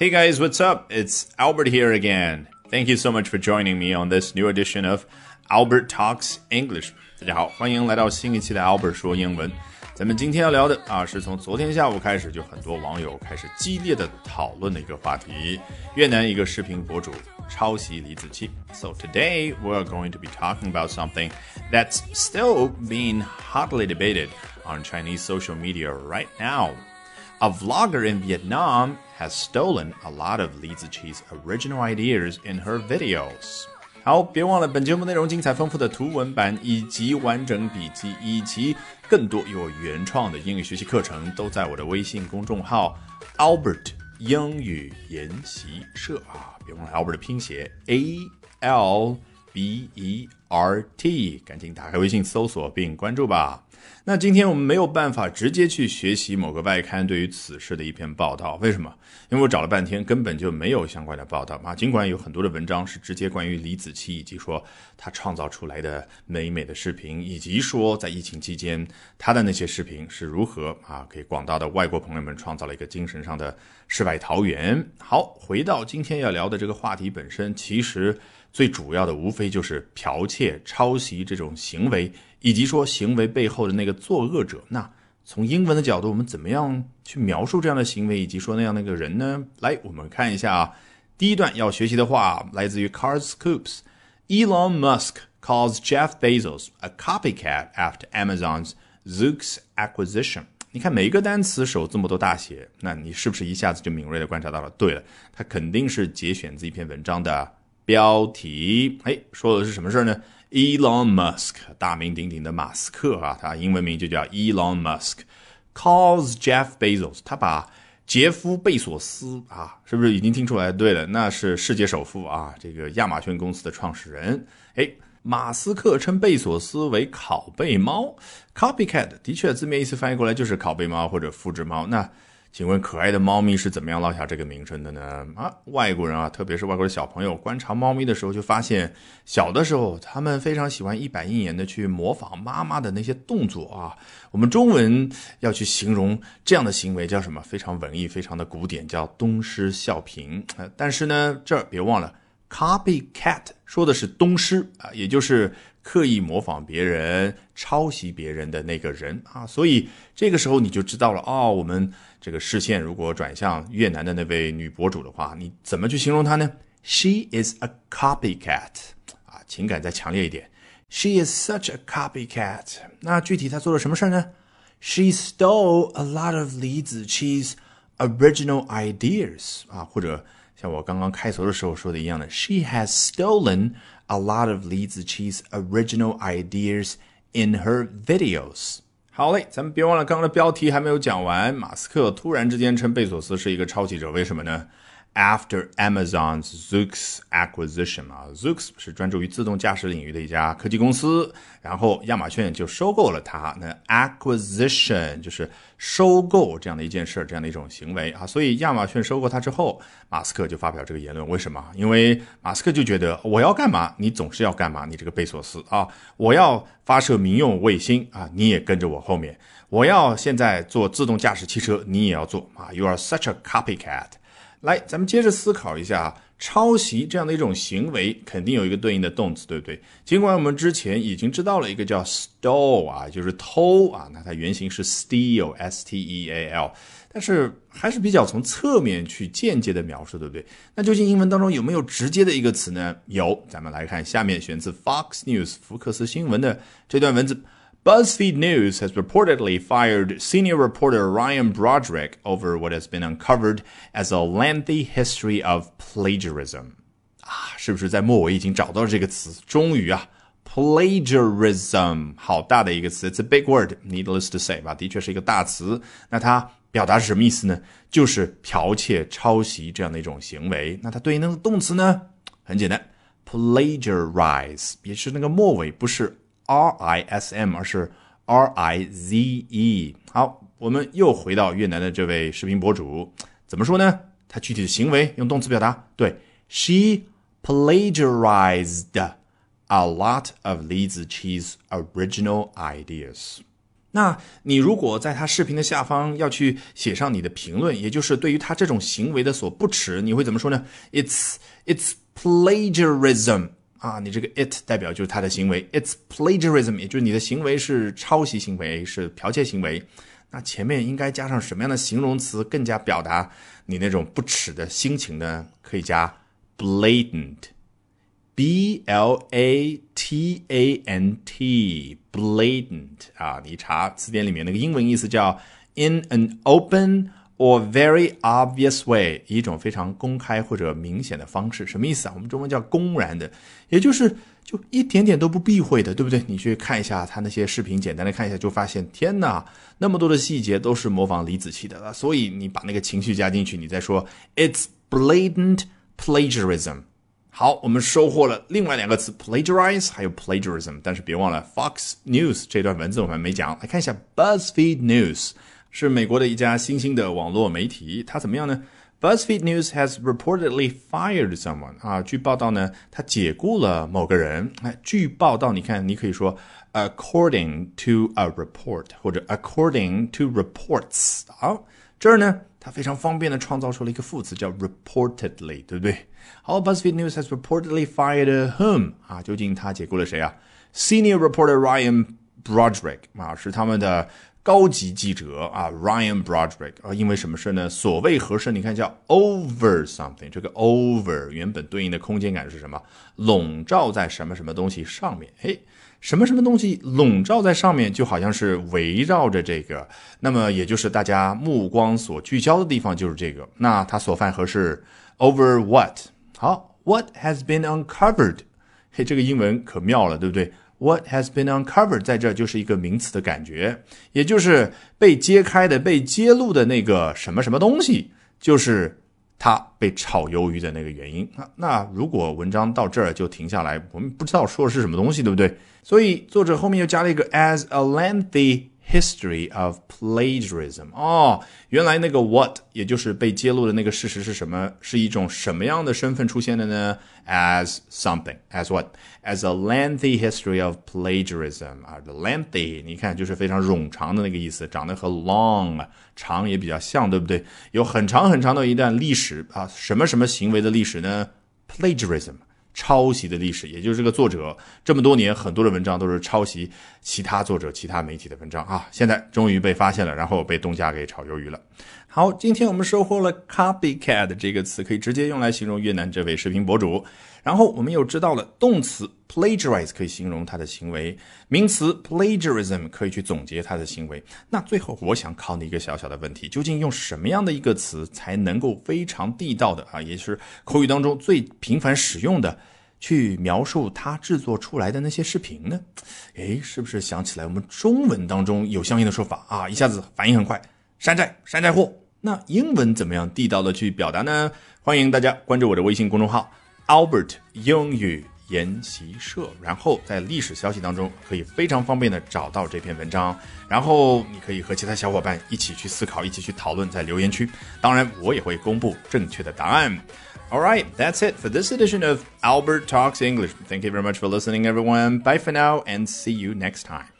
Hey guys, what's up? It's Albert here again. Thank you so much for joining me on this new edition of Albert Talks English. 大家好，欢迎来到新一期的 Albert 说英文。咱们今天要聊的啊，是从昨天下午开始就很多网友开始激烈的讨论的一个话题。越南一个视频博主抄袭李子柒。So today we're going to be talking about something that's still being hotly debated on Chinese social media right now. A vlogger in Vietnam has stolen a lot of Li Ziqi's original ideas in her videos. 好，别忘了本节目内容精彩丰富的图文版以及完整笔记，以及更多有原创的英语学习课程，都在我的微信公众号 Albert 英语研习社啊！别忘了 Albert 的拼写 A L B E R T，赶紧打开微信搜索并关注吧。 那今天我们没有办法直接去学习某个外刊对于此事的一篇报道，为什么？因为我找了半天根本就没有相关的报道啊。尽管有很多的文章是直接关于李子柒以及说他创造出来的美美的视频，以及说在疫情期间他的那些视频是如何啊给广大的外国朋友们创造了一个精神上的世外桃源。好，回到今天要聊的这个话题本身，其实最主要的无非就是剽窃、抄袭这种行为。以及说行为背后的那个作恶者，那从英文的角度，我们怎么样去描述这样的行为，以及说那样那个人呢？来，我们看一下啊，第一段要学习的话，来自于 Card Scoops。Elon Musk calls Jeff Bezos a copycat after Amazon's Zoox acquisition。你看每一个单词首字母都大写，那你是不是一下子就敏锐的观察到了？对了，它肯定是节选自一篇文章的标题。哎，说的是什么事儿呢？Elon Musk，大名鼎鼎的马斯克啊，他英文名就叫 Elon Musk，calls Jeff Bezos，他把杰夫贝索斯啊，是不是已经听出来？对了，那是世界首富啊，这个亚马逊公司的创始人。哎，马斯克称贝索斯为拷贝猫，copycat，的确字面意思翻译过来就是拷贝猫或者复制猫。那请问可爱的猫咪是怎么样落下这个名声的呢？啊，外国人啊，特别是外国的小朋友，观察猫咪的时候就发现，小的时候他们非常喜欢一板一眼的去模仿妈妈的那些动作啊。我们中文要去形容这样的行为叫什么？非常文艺，非常的古典，叫东施效颦。呃，但是呢，这儿别忘了，copycat 说的是东施啊，也就是刻意模仿别人、抄袭别人的那个人啊。所以这个时候你就知道了哦，我们。这个视线如果转向越南的那位女博主的话，你怎么去形容她呢？She is a copycat 啊，情感再强烈一点。She is such a copycat。那具体她做了什么事呢？She stole a lot of Li Ziqi's original ideas 啊，或者像我刚刚开头的时候说的一样的，She has stolen a lot of Li Ziqi's original ideas in her videos。 好嘞，咱们别忘了刚刚的标题还没有讲完。马斯克突然之间称贝索斯是一个抄袭者，为什么呢？After Amazon's Zoox acquisition 啊，Zoox 是专注于自动驾驶领域的一家科技公司，然后亚马逊就收购了它。那 acquisition 就是收购这样的一件事，这样的一种行为啊。所以亚马逊收购它之后，马斯克就发表这个言论。为什么？因为马斯克就觉得我要干嘛，你总是要干嘛。你这个贝索斯啊，我要发射民用卫星啊，你也跟着我后面。我要现在做自动驾驶汽车，你也要做啊。You are such a copycat。来，咱们接着思考一下啊，抄袭这样的一种行为，肯定有一个对应的动词，对不对？尽管我们之前已经知道了一个叫 stole 啊，就是偷啊，那它原型是 steal，s-t-e-a-l，但是还是比较从侧面去间接的描述，对不对？那究竟英文当中有没有直接的一个词呢？有，咱们来看下面选自 Fox News 福克斯新闻的这段文字。BuzzFeed News has reportedly fired senior reporter Ryan Broderick over what has been uncovered as a lengthy history of plagiarism. 啊，是不是在末尾已经找到了这个词？终于啊，plagiarism，好大的一个词，It's a big word, needless to say 吧，的确是一个大词。那它表达是什么意思呢？就是剽窃、抄袭这样的一种行为。那它对应的动词呢？很简单，plagiarize，也是那个末尾不是 R I S M，而是 R I Z E。好，我们又回到越南的这位视频博主，怎么说呢？他具体的行为用动词表达，对，She plagiarized a lot of Li Ziqi's original ideas。那你如果在他视频的下方要去写上你的评论，也就是对于他这种行为的所不耻，你会怎么说呢？It's it's plagiarism 啊，你这个 it 代表就是他的行为，it's plagiarism，也就是你的行为是抄袭行为，是剽窃行为。那前面应该加上什么样的形容词，更加表达你那种不耻的心情呢？可以加 blatant，b l a t a n t，blatant 啊，你查词典里面那个英文意思叫 in an open or very obvious way，一种非常公开或者明显的方式，什么意思啊？我们中文叫公然的，也就是。就一点点都不避讳的，对不对？你去看一下他那些视频，简单的看一下就发现，天哪，那么多的细节都是模仿李子柒的。所以你把那个情绪加进去，你再说，it's blatant plagiarism。好，我们收获了另外两个词，plagiarize 还有 plagiarism。但是别忘了，Fox News 这段文字我们没讲，来看一下 BuzzFeed News 是美国的一家新兴的网络媒体，它怎么样呢？BuzzFeed News has reportedly fired someone 啊，据报道呢，他解雇了某个人。哎，据报道，你看，你可以说 according to a report 或者 according to reports。好，这儿呢，它非常方便的创造出了一个副词叫 reportedly，对不对？好，BuzzFeed News has reportedly fired whom 啊，究竟他解雇了谁啊？Senior reporter Ryan Broderick 啊，是他们的。 高级记者啊，Ryan Broderick 啊，因为什么事呢？所谓何事？你看叫 over something，这个 over 原本对应的空间感是什么？笼罩在什么什么东西上面？嘿，什么什么东西笼罩在上面，就好像是围绕着这个，那么也就是大家目光所聚焦的地方就是这个。那他所犯何事？Over what？好，What has been uncovered？嘿，这个英文可妙了，对不对？What has been uncovered，在这就是一个名词的感觉，也就是被揭开的、被揭露的那个什么什么东西，就是他被炒鱿鱼的那个原因那。那如果文章到这儿就停下来，我们不知道说的是什么东西，对不对？所以作者后面又加了一个 as a lengthy。History of plagiarism 哦，原来那个 what 也就是被揭露的那个事实是什么？是一种什么样的身份出现的呢？As something, as what? As a lengthy history of plagiarism 啊，the，lengthy 你看就是非常冗长的那个意思，长得和 long 长也比较像，对不对？有很长很长的一段历史啊，什么什么行为的历史呢？Plagiarism。抄袭的历史，也就是这个作者这么多年很多的文章都是抄袭其他作者、其他媒体的文章啊，现在终于被发现了，然后被东家给炒鱿鱼了。好，今天我们收获了 copycat 这个词，可以直接用来形容越南这位视频博主。然后我们又知道了动词 plagiarize 可以形容他的行为，名词 plagiarism 可以去总结他的行为。那最后我想考你一个小小的问题：究竟用什么样的一个词才能够非常地道的啊，也是口语当中最频繁使用的，去描述他制作出来的那些视频呢？诶，是不是想起来我们中文当中有相应的说法啊？一下子反应很快，山寨山寨货。那英文怎么样地道的去表达呢？欢迎大家关注我的微信公众号。Albert 英语研习社，然后在历史消息当中可以非常方便的找到这篇文章，然后你可以和其他小伙伴一起去思考，一起去讨论，在留言区，当然我也会公布正确的答案。All right, that's it for this edition of Albert Talks English. Thank you very much for listening, everyone. Bye for now, and see you next time.